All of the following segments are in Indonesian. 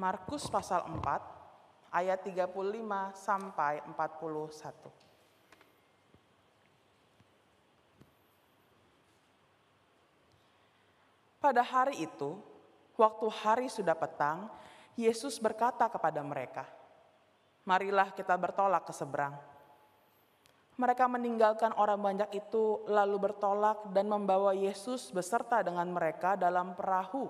Markus pasal 4 ayat 35 sampai 41. Pada hari itu, waktu hari sudah petang, Yesus berkata kepada mereka, "Marilah kita bertolak ke seberang." Mereka meninggalkan orang banyak itu, lalu bertolak dan membawa Yesus beserta dengan mereka dalam perahu,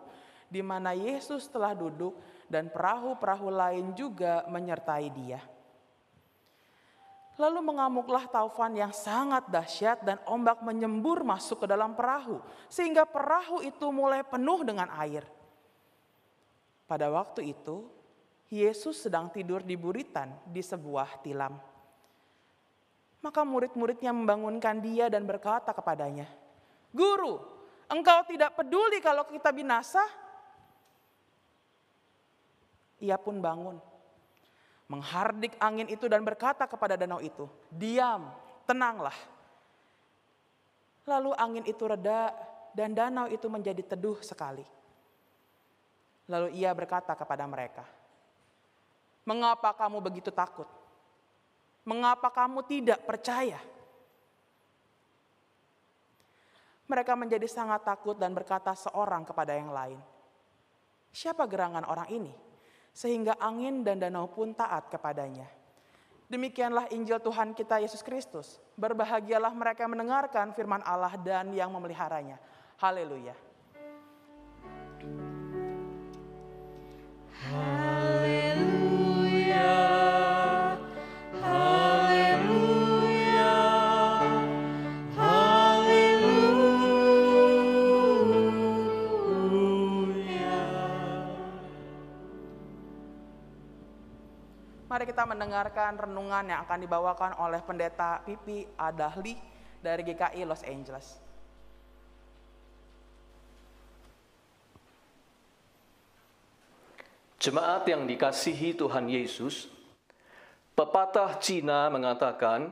di mana Yesus telah duduk, dan perahu-perahu lain juga menyertai Dia. Lalu mengamuklah taufan yang sangat dahsyat dan ombak menyembur masuk ke dalam perahu sehingga perahu itu mulai penuh dengan air. Pada waktu itu, Yesus sedang tidur di buritan di sebuah tilam. Maka murid-muridnya membangunkan dia dan berkata kepadanya, "Guru, engkau tidak peduli kalau kita binasa?" Ia pun bangun menghardik angin itu dan berkata kepada danau itu, "Diam, tenanglah." Lalu angin itu reda dan danau itu menjadi teduh sekali. Lalu ia berkata kepada mereka, "Mengapa kamu begitu takut? Mengapa kamu tidak percaya?" Mereka menjadi sangat takut dan berkata seorang kepada yang lain, "Siapa gerangan orang ini?" Sehingga angin dan danau pun taat kepadanya. Demikianlah Injil Tuhan kita Yesus Kristus. Berbahagialah mereka yang mendengarkan firman Allah dan yang memeliharanya. Haleluya. Mari kita mendengarkan renungan yang akan dibawakan oleh Pendeta Pipi Adahli dari GKI Los Angeles. Jemaat yang dikasihi Tuhan Yesus, pepatah Cina mengatakan,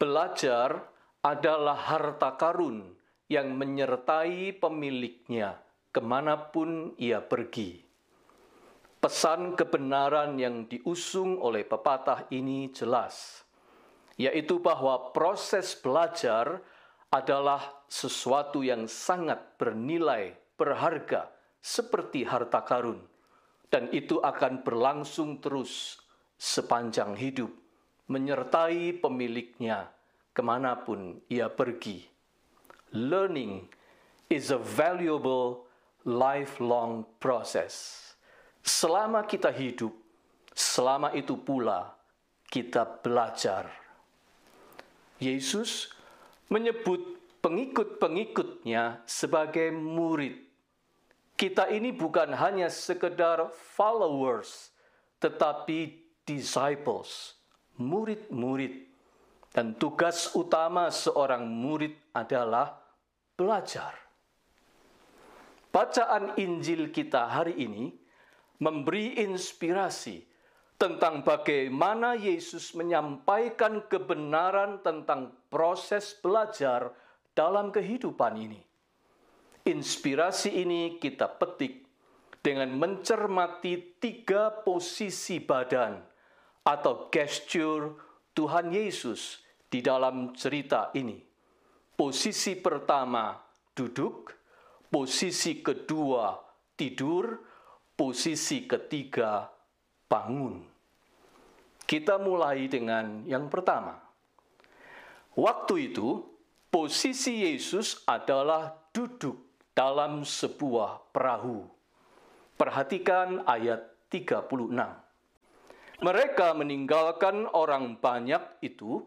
belajar adalah harta karun yang menyertai pemiliknya ke mana pun ia pergi. Pesan kebenaran yang diusung oleh pepatah ini jelas, yaitu bahwa proses belajar adalah sesuatu yang sangat bernilai, berharga, seperti harta karun, dan itu akan berlangsung terus sepanjang hidup, menyertai pemiliknya ke mana pun ia pergi. Learning is a valuable lifelong process. Selama kita hidup, selama itu pula kita belajar. Yesus menyebut pengikut-pengikutnya sebagai murid. Kita ini bukan hanya sekedar followers, tetapi disciples, murid-murid. Dan tugas utama seorang murid adalah belajar. Bacaan Injil kita hari ini memberi inspirasi tentang bagaimana Yesus menyampaikan kebenaran tentang proses belajar dalam kehidupan ini. Inspirasi ini kita petik dengan mencermati tiga posisi badan atau gesture Tuhan Yesus di dalam cerita ini. Posisi pertama duduk, posisi kedua tidur, Posisi ketiga, bangun. Kita mulai dengan yang pertama. Waktu itu, posisi Yesus adalah duduk dalam sebuah perahu. Perhatikan ayat 36. Mereka meninggalkan orang banyak itu,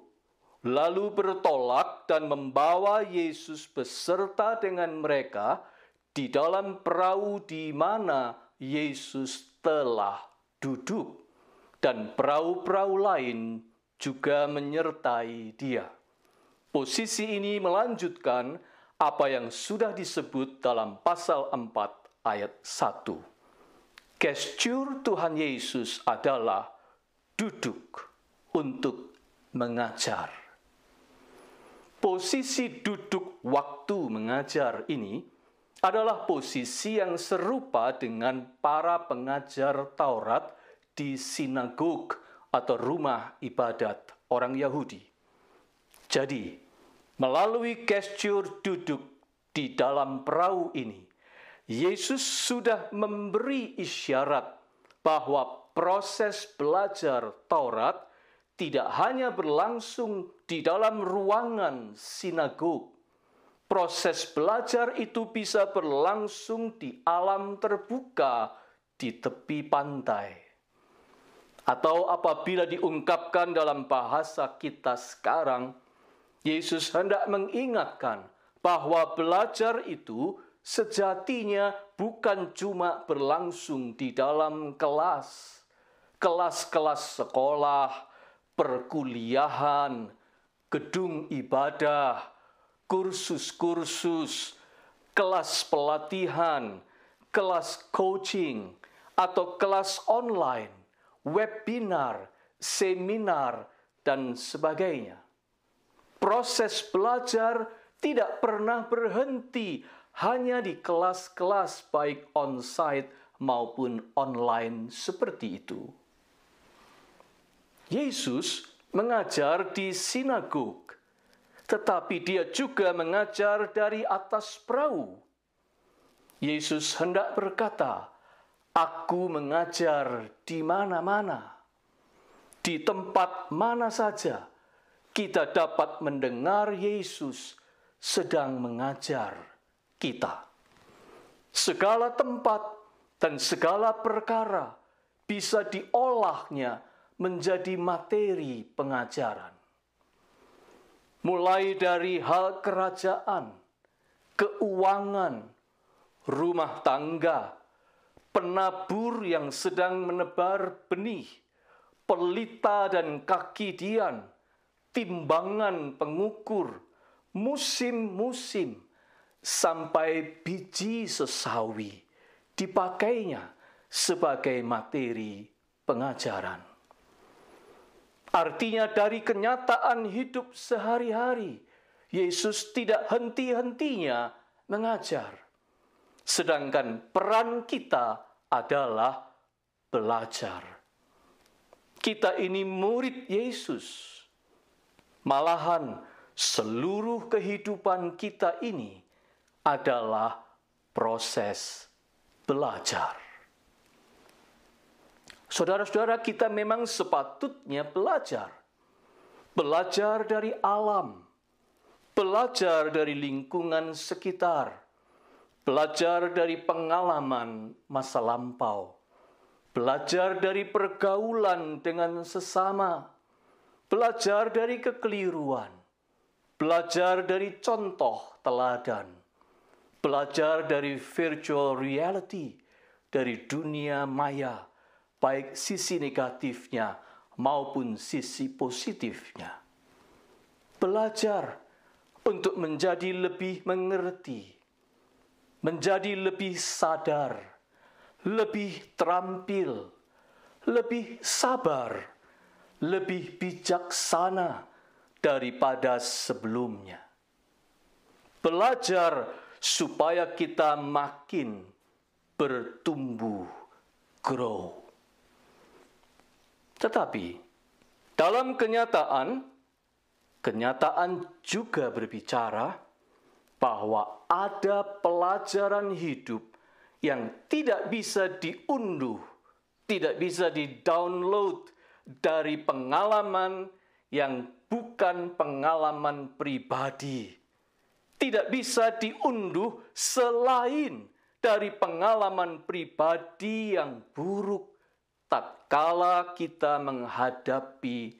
lalu bertolak dan membawa Yesus beserta dengan mereka di dalam perahu di mana Yesus telah duduk dan perahu-perahu lain juga menyertai dia. Posisi ini melanjutkan apa yang sudah disebut dalam pasal 4 ayat 1. Gestur Tuhan Yesus adalah duduk untuk mengajar. Posisi duduk waktu mengajar ini adalah posisi yang serupa dengan para pengajar Taurat di sinagog atau rumah ibadat orang Yahudi. Jadi, melalui gestur duduk di dalam perahu ini, Yesus sudah memberi isyarat bahwa proses belajar Taurat tidak hanya berlangsung di dalam ruangan sinagog. Proses belajar itu bisa berlangsung di alam terbuka di tepi pantai. Atau apabila diungkapkan dalam bahasa kita sekarang, Yesus hendak mengingatkan bahwa belajar itu sejatinya bukan cuma berlangsung di dalam kelas, kelas-kelas sekolah, perkuliahan, gedung ibadah, kursus-kursus, kelas pelatihan, kelas coaching, atau kelas online, webinar, seminar, dan sebagainya. Proses belajar tidak pernah berhenti hanya di kelas-kelas baik on-site maupun online seperti itu. Yesus mengajar di sinagog, tetapi dia juga mengajar dari atas perahu. Yesus hendak berkata, "Aku mengajar di mana-mana, di tempat mana saja kita dapat mendengar Yesus sedang mengajar." kita. Segala tempat dan segala perkara bisa diolahnya menjadi materi pengajaran. Mulai dari hal kerajaan, keuangan, rumah tangga, penabur yang sedang menebar benih, pelita dan kaki dian, timbangan pengukur, musim-musim, sampai biji sesawi dipakainya sebagai materi pengajaran. Artinya dari kenyataan hidup sehari-hari, Yesus tidak henti-hentinya mengajar. Sedangkan peran kita adalah belajar. Kita ini murid Yesus. Malahan seluruh kehidupan kita ini adalah proses belajar. Saudara-saudara, kita memang sepatutnya belajar. Belajar dari alam, belajar dari lingkungan sekitar, belajar dari pengalaman masa lampau, belajar dari pergaulan dengan sesama, belajar dari kekeliruan, belajar dari contoh teladan. Belajar dari virtual reality, dari dunia maya, baik sisi negatifnya maupun sisi positifnya. Belajar untuk menjadi lebih mengerti, menjadi lebih sadar, lebih terampil, lebih sabar, lebih bijaksana daripada sebelumnya. Belajar supaya kita makin bertumbuh, grow. Tetapi dalam kenyataan, kenyataan juga berbicara bahwa ada pelajaran hidup yang tidak bisa diunduh, tidak bisa di-download dari pengalaman yang bukan pengalaman pribadi. Tidak bisa diunduh selain dari pengalaman pribadi yang buruk tatkala kita menghadapi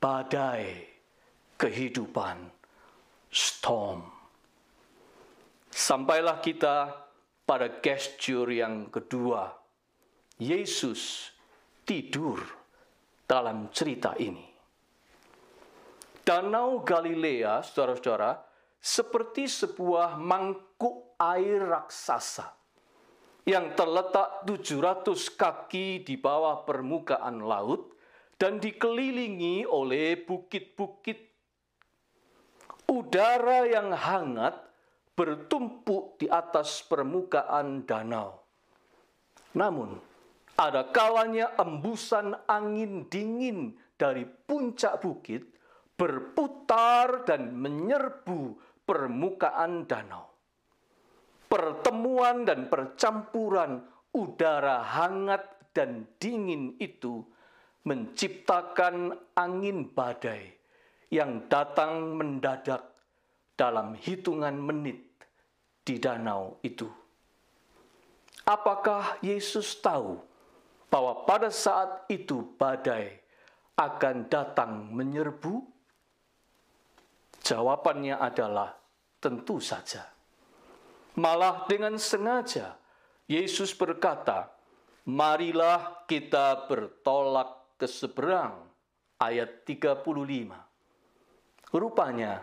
badai kehidupan storm. Sampailah kita pada gesture yang kedua. Yesus tidur dalam cerita ini. Danau Galilea, saudara-saudara, seperti sebuah mangkuk air raksasa yang terletak 700 kaki di bawah permukaan laut dan dikelilingi oleh bukit-bukit. Udara yang hangat bertumpuk di atas permukaan danau. Namun, ada kalanya embusan angin dingin dari puncak bukit berputar dan menyerbu permukaan danau. Pertemuan dan percampuran udara hangat dan dingin itu menciptakan angin badai yang datang mendadak dalam hitungan menit di danau itu. Apakah Yesus tahu bahwa pada saat itu badai akan datang menyerbu? Jawabannya adalah tentu saja. Malah dengan sengaja Yesus berkata, "Marilah kita bertolak ke seberang." Ayat 35. Rupanya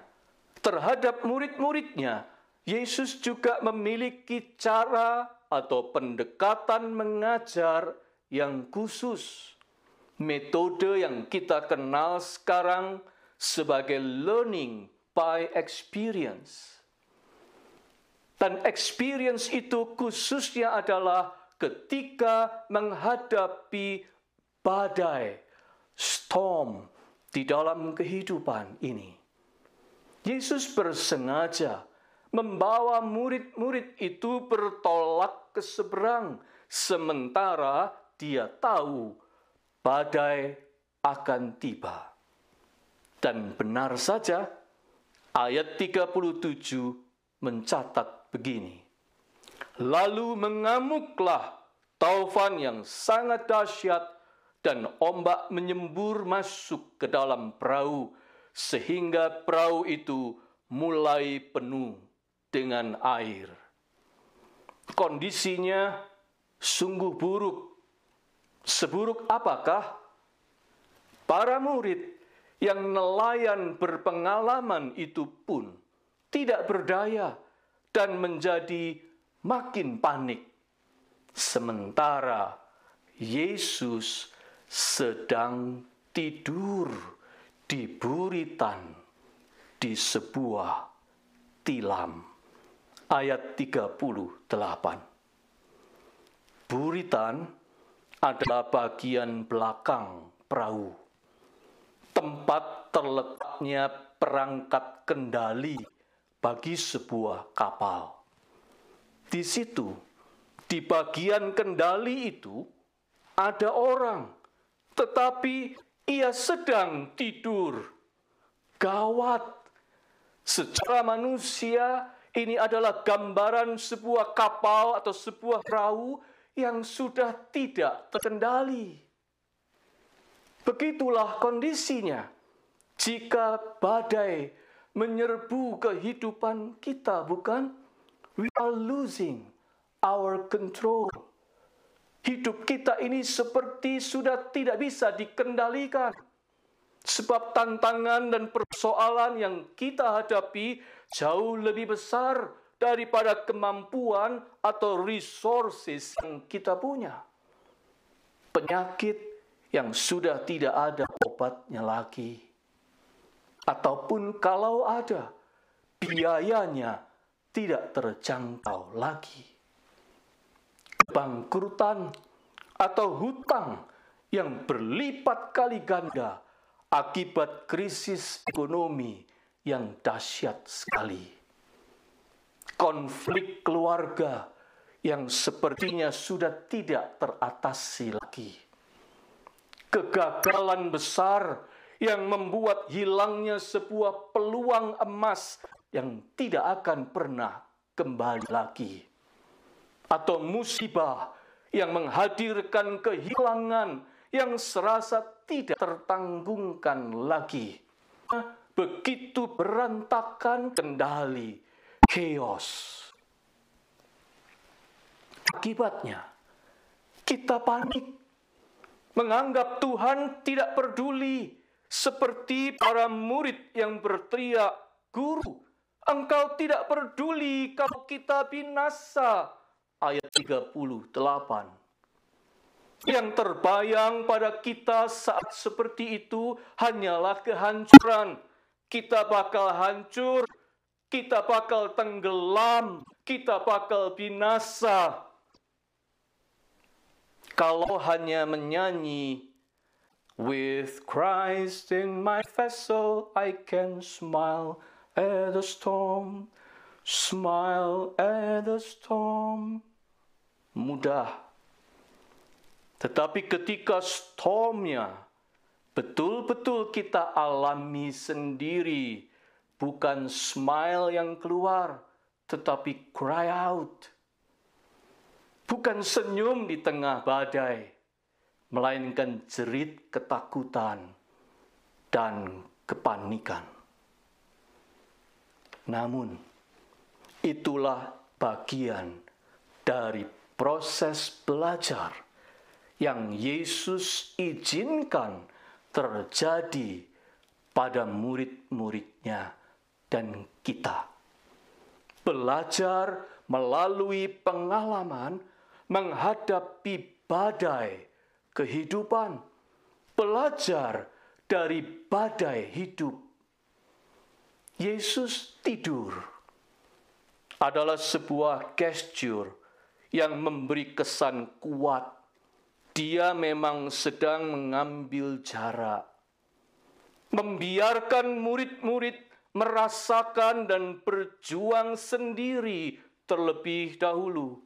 terhadap murid-muridnya Yesus juga memiliki cara atau pendekatan mengajar yang khusus. Metode yang kita kenal sekarang sebagai learning by experience. Dan experience itu khususnya adalah ketika menghadapi badai, storm di dalam kehidupan ini. Yesus bersengaja membawa murid-murid itu bertolak ke seberang, sementara dia tahu badai akan tiba. Dan benar saja, ayat 37 mencatat begini. Lalu mengamuklah taufan yang sangat dahsyat dan ombak menyembur masuk ke dalam perahu sehingga perahu itu mulai penuh dengan air. Kondisinya sungguh buruk. Seburuk apakah? Para murid yang nelayan berpengalaman itu pun tidak berdaya dan menjadi makin panik. Sementara Yesus sedang tidur di buritan di sebuah tilam. Ayat 38. Buritan adalah bagian belakang perahu tempat terletaknya perangkat kendali bagi sebuah kapal. Di situ, di bagian kendali itu, ada orang, tetapi ia sedang tidur. Gawat, secara manusia ini adalah gambaran sebuah kapal atau sebuah perahu yang sudah tidak terkendali. Begitulah kondisinya jika badai menyerbu kehidupan kita, bukan? We are losing our control. Hidup kita ini seperti sudah tidak bisa dikendalikan. Sebab tantangan dan persoalan yang kita hadapi jauh lebih besar daripada kemampuan atau resources yang kita punya. Penyakit yang sudah tidak ada obatnya lagi. Ataupun kalau ada, biayanya tidak terjangkau lagi. Kebangkrutan atau hutang yang berlipat kali ganda akibat krisis ekonomi yang dahsyat sekali. Konflik keluarga yang sepertinya sudah tidak teratasi lagi kegagalan besar yang membuat hilangnya sebuah peluang emas yang tidak akan pernah kembali lagi, atau musibah yang menghadirkan kehilangan yang serasa tidak tertanggungkan lagi. Begitu berantakan kendali, chaos. Akibatnya, kita panik menganggap Tuhan tidak peduli, seperti para murid yang berteriak, "Guru, engkau tidak peduli kalau kita binasa." Ayat 38. Yang terbayang pada kita saat seperti itu hanyalah kehancuran. Kita bakal hancur, kita bakal tenggelam, kita bakal binasa. Kalau hanya menyanyi, With Christ in my vessel, I can smile at the storm, smile at the storm. Mudah. Tetapi ketika stormnya betul-betul kita alami sendiri, bukan smile yang keluar, tetapi cry out. Bukan senyum di tengah badai, melainkan jerit ketakutan dan kepanikan. Namun, itulah bagian dari proses belajar yang Yesus izinkan terjadi pada murid-muridnya dan kita. Belajar melalui pengalaman menghadapi badai kehidupan, belajar dari badai hidup. Yesus tidur adalah sebuah gesture yang memberi kesan kuat. Dia memang sedang mengambil jarak, membiarkan murid-murid merasakan dan berjuang sendiri terlebih dahulu,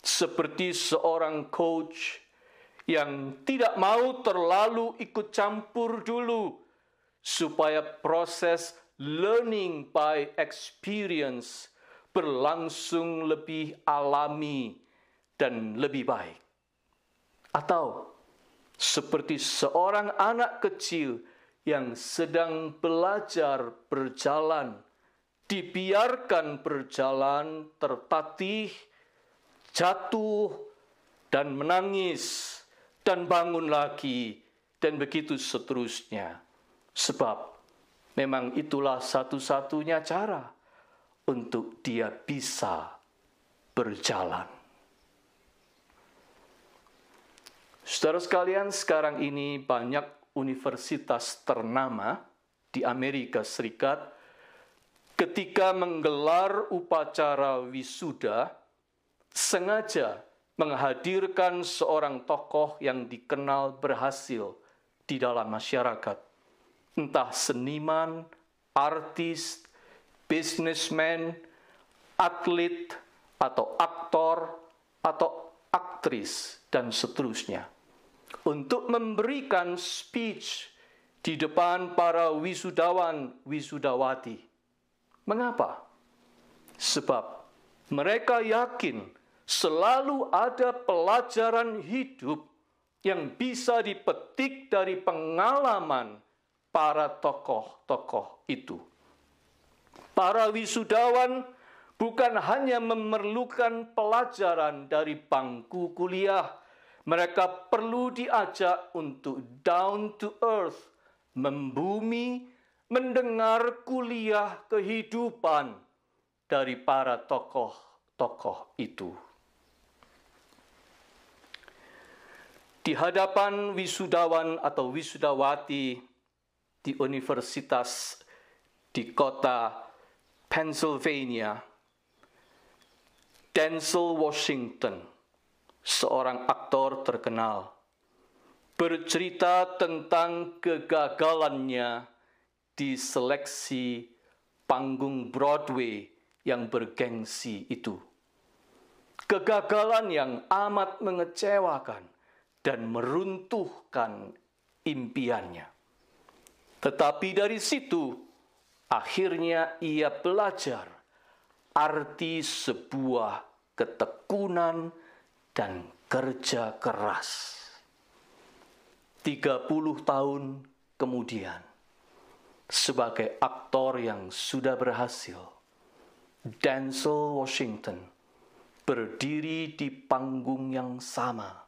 seperti seorang coach yang tidak mau terlalu ikut campur dulu, supaya proses learning by experience berlangsung lebih alami dan lebih baik. Atau seperti seorang anak kecil yang sedang belajar berjalan, dibiarkan berjalan tertatih, jatuh, dan menangis dan bangun lagi, dan begitu seterusnya. Sebab memang itulah satu-satunya cara untuk dia bisa berjalan. Saudara sekalian, sekarang ini banyak universitas ternama di Amerika Serikat ketika menggelar upacara wisuda sengaja menghadirkan seorang tokoh yang dikenal berhasil di dalam masyarakat. Entah seniman, artis, businessman, atlet, atau aktor, atau aktris, dan seterusnya. Untuk memberikan speech di depan para wisudawan wisudawati. Mengapa? Sebab mereka yakin selalu ada pelajaran hidup yang bisa dipetik dari pengalaman para tokoh-tokoh itu. Para wisudawan bukan hanya memerlukan pelajaran dari bangku kuliah, mereka perlu diajak untuk down to earth, membumi, mendengar kuliah kehidupan dari para tokoh-tokoh itu. Di hadapan wisudawan atau wisudawati di universitas di kota Pennsylvania, Denzel Washington, seorang aktor terkenal, bercerita tentang kegagalannya di seleksi panggung Broadway yang bergengsi itu. Kegagalan yang amat mengecewakan dan meruntuhkan impiannya. Tetapi dari situ, akhirnya ia belajar arti sebuah ketekunan dan kerja keras. 30 tahun kemudian, sebagai aktor yang sudah berhasil, Denzel Washington berdiri di panggung yang sama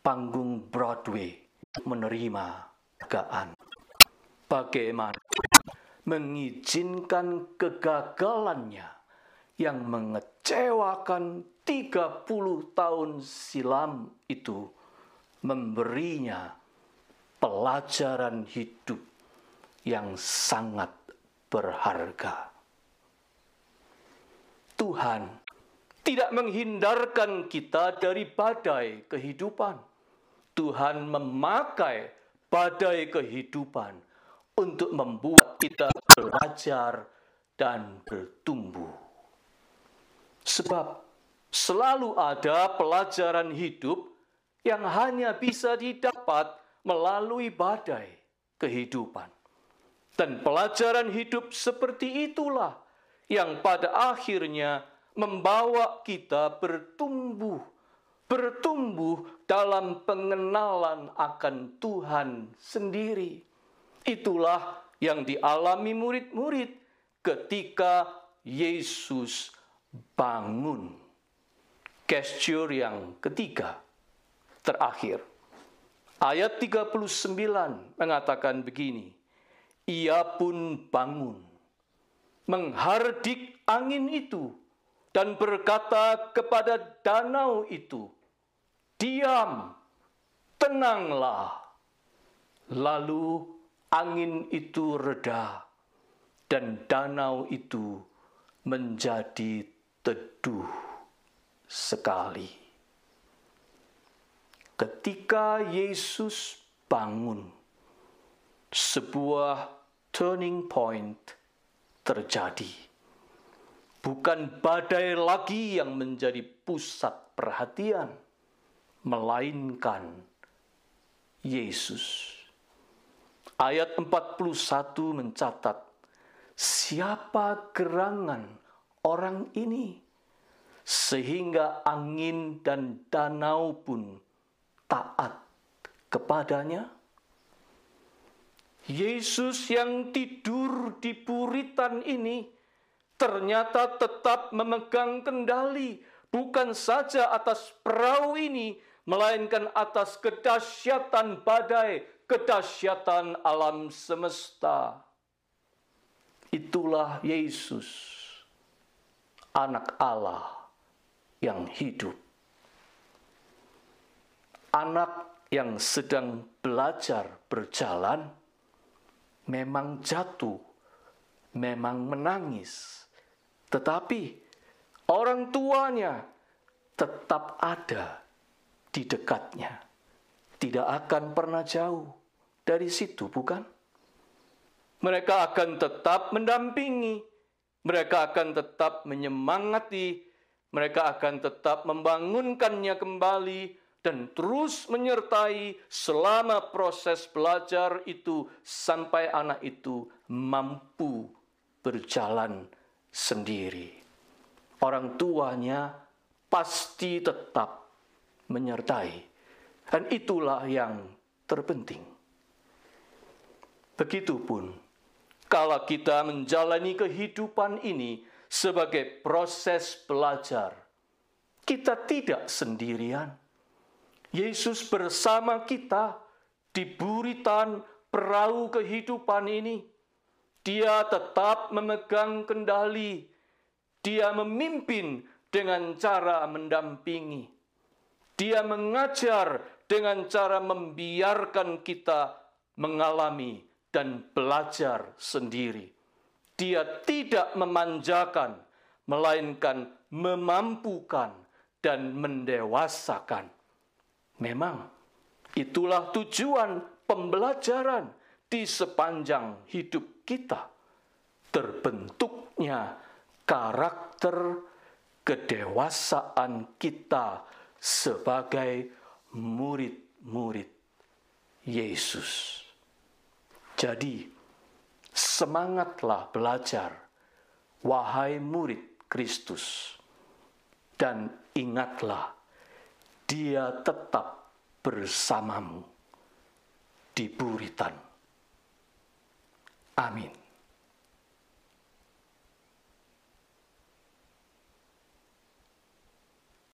panggung Broadway menerima kegaan. Bagaimana mengizinkan kegagalannya yang mengecewakan 30 tahun silam itu memberinya pelajaran hidup yang sangat berharga. Tuhan tidak menghindarkan kita dari badai kehidupan. Tuhan memakai badai kehidupan untuk membuat kita belajar dan bertumbuh. Sebab selalu ada pelajaran hidup yang hanya bisa didapat melalui badai kehidupan. Dan pelajaran hidup seperti itulah yang pada akhirnya membawa kita bertumbuh, bertumbuh dalam pengenalan akan Tuhan sendiri. Itulah yang dialami murid-murid ketika Yesus bangun. Gesture yang ketiga, terakhir. Ayat 39 mengatakan begini, Ia pun bangun, menghardik angin itu, dan berkata kepada danau itu, Diam, tenanglah. Lalu angin itu reda dan danau itu menjadi teduh sekali. Ketika Yesus bangun, sebuah turning point terjadi. Bukan badai lagi yang menjadi pusat perhatian, melainkan Yesus. Ayat 41 mencatat, siapa gerangan orang ini? Sehingga angin dan danau pun taat kepadanya. Yesus yang tidur di puritan ini ternyata tetap memegang kendali bukan saja atas perahu ini, melainkan atas kedahsyatan badai, kedahsyatan alam semesta. Itulah Yesus, anak Allah yang hidup. Anak yang sedang belajar berjalan memang jatuh, memang menangis, tetapi orang tuanya tetap ada di dekatnya, tidak akan pernah jauh dari situ, bukan? Mereka akan tetap mendampingi, mereka akan tetap menyemangati, mereka akan tetap membangunkannya kembali dan terus menyertai selama proses belajar itu sampai anak itu mampu berjalan sendiri. Orang tuanya pasti tetap menyertai. Dan itulah yang terpenting. Begitupun kalau kita menjalani kehidupan ini sebagai proses belajar, kita tidak sendirian. Yesus bersama kita di buritan perahu kehidupan ini. Dia tetap memegang kendali. Dia memimpin dengan cara mendampingi. Dia mengajar dengan cara membiarkan kita mengalami dan belajar sendiri. Dia tidak memanjakan, melainkan memampukan dan mendewasakan. Memang itulah tujuan pembelajaran di sepanjang hidup kita. Terbentuknya karakter kedewasaan kita sebagai murid-murid Yesus. Jadi, semangatlah belajar, wahai murid Kristus, dan ingatlah, Dia tetap bersamamu di buritan. Amin.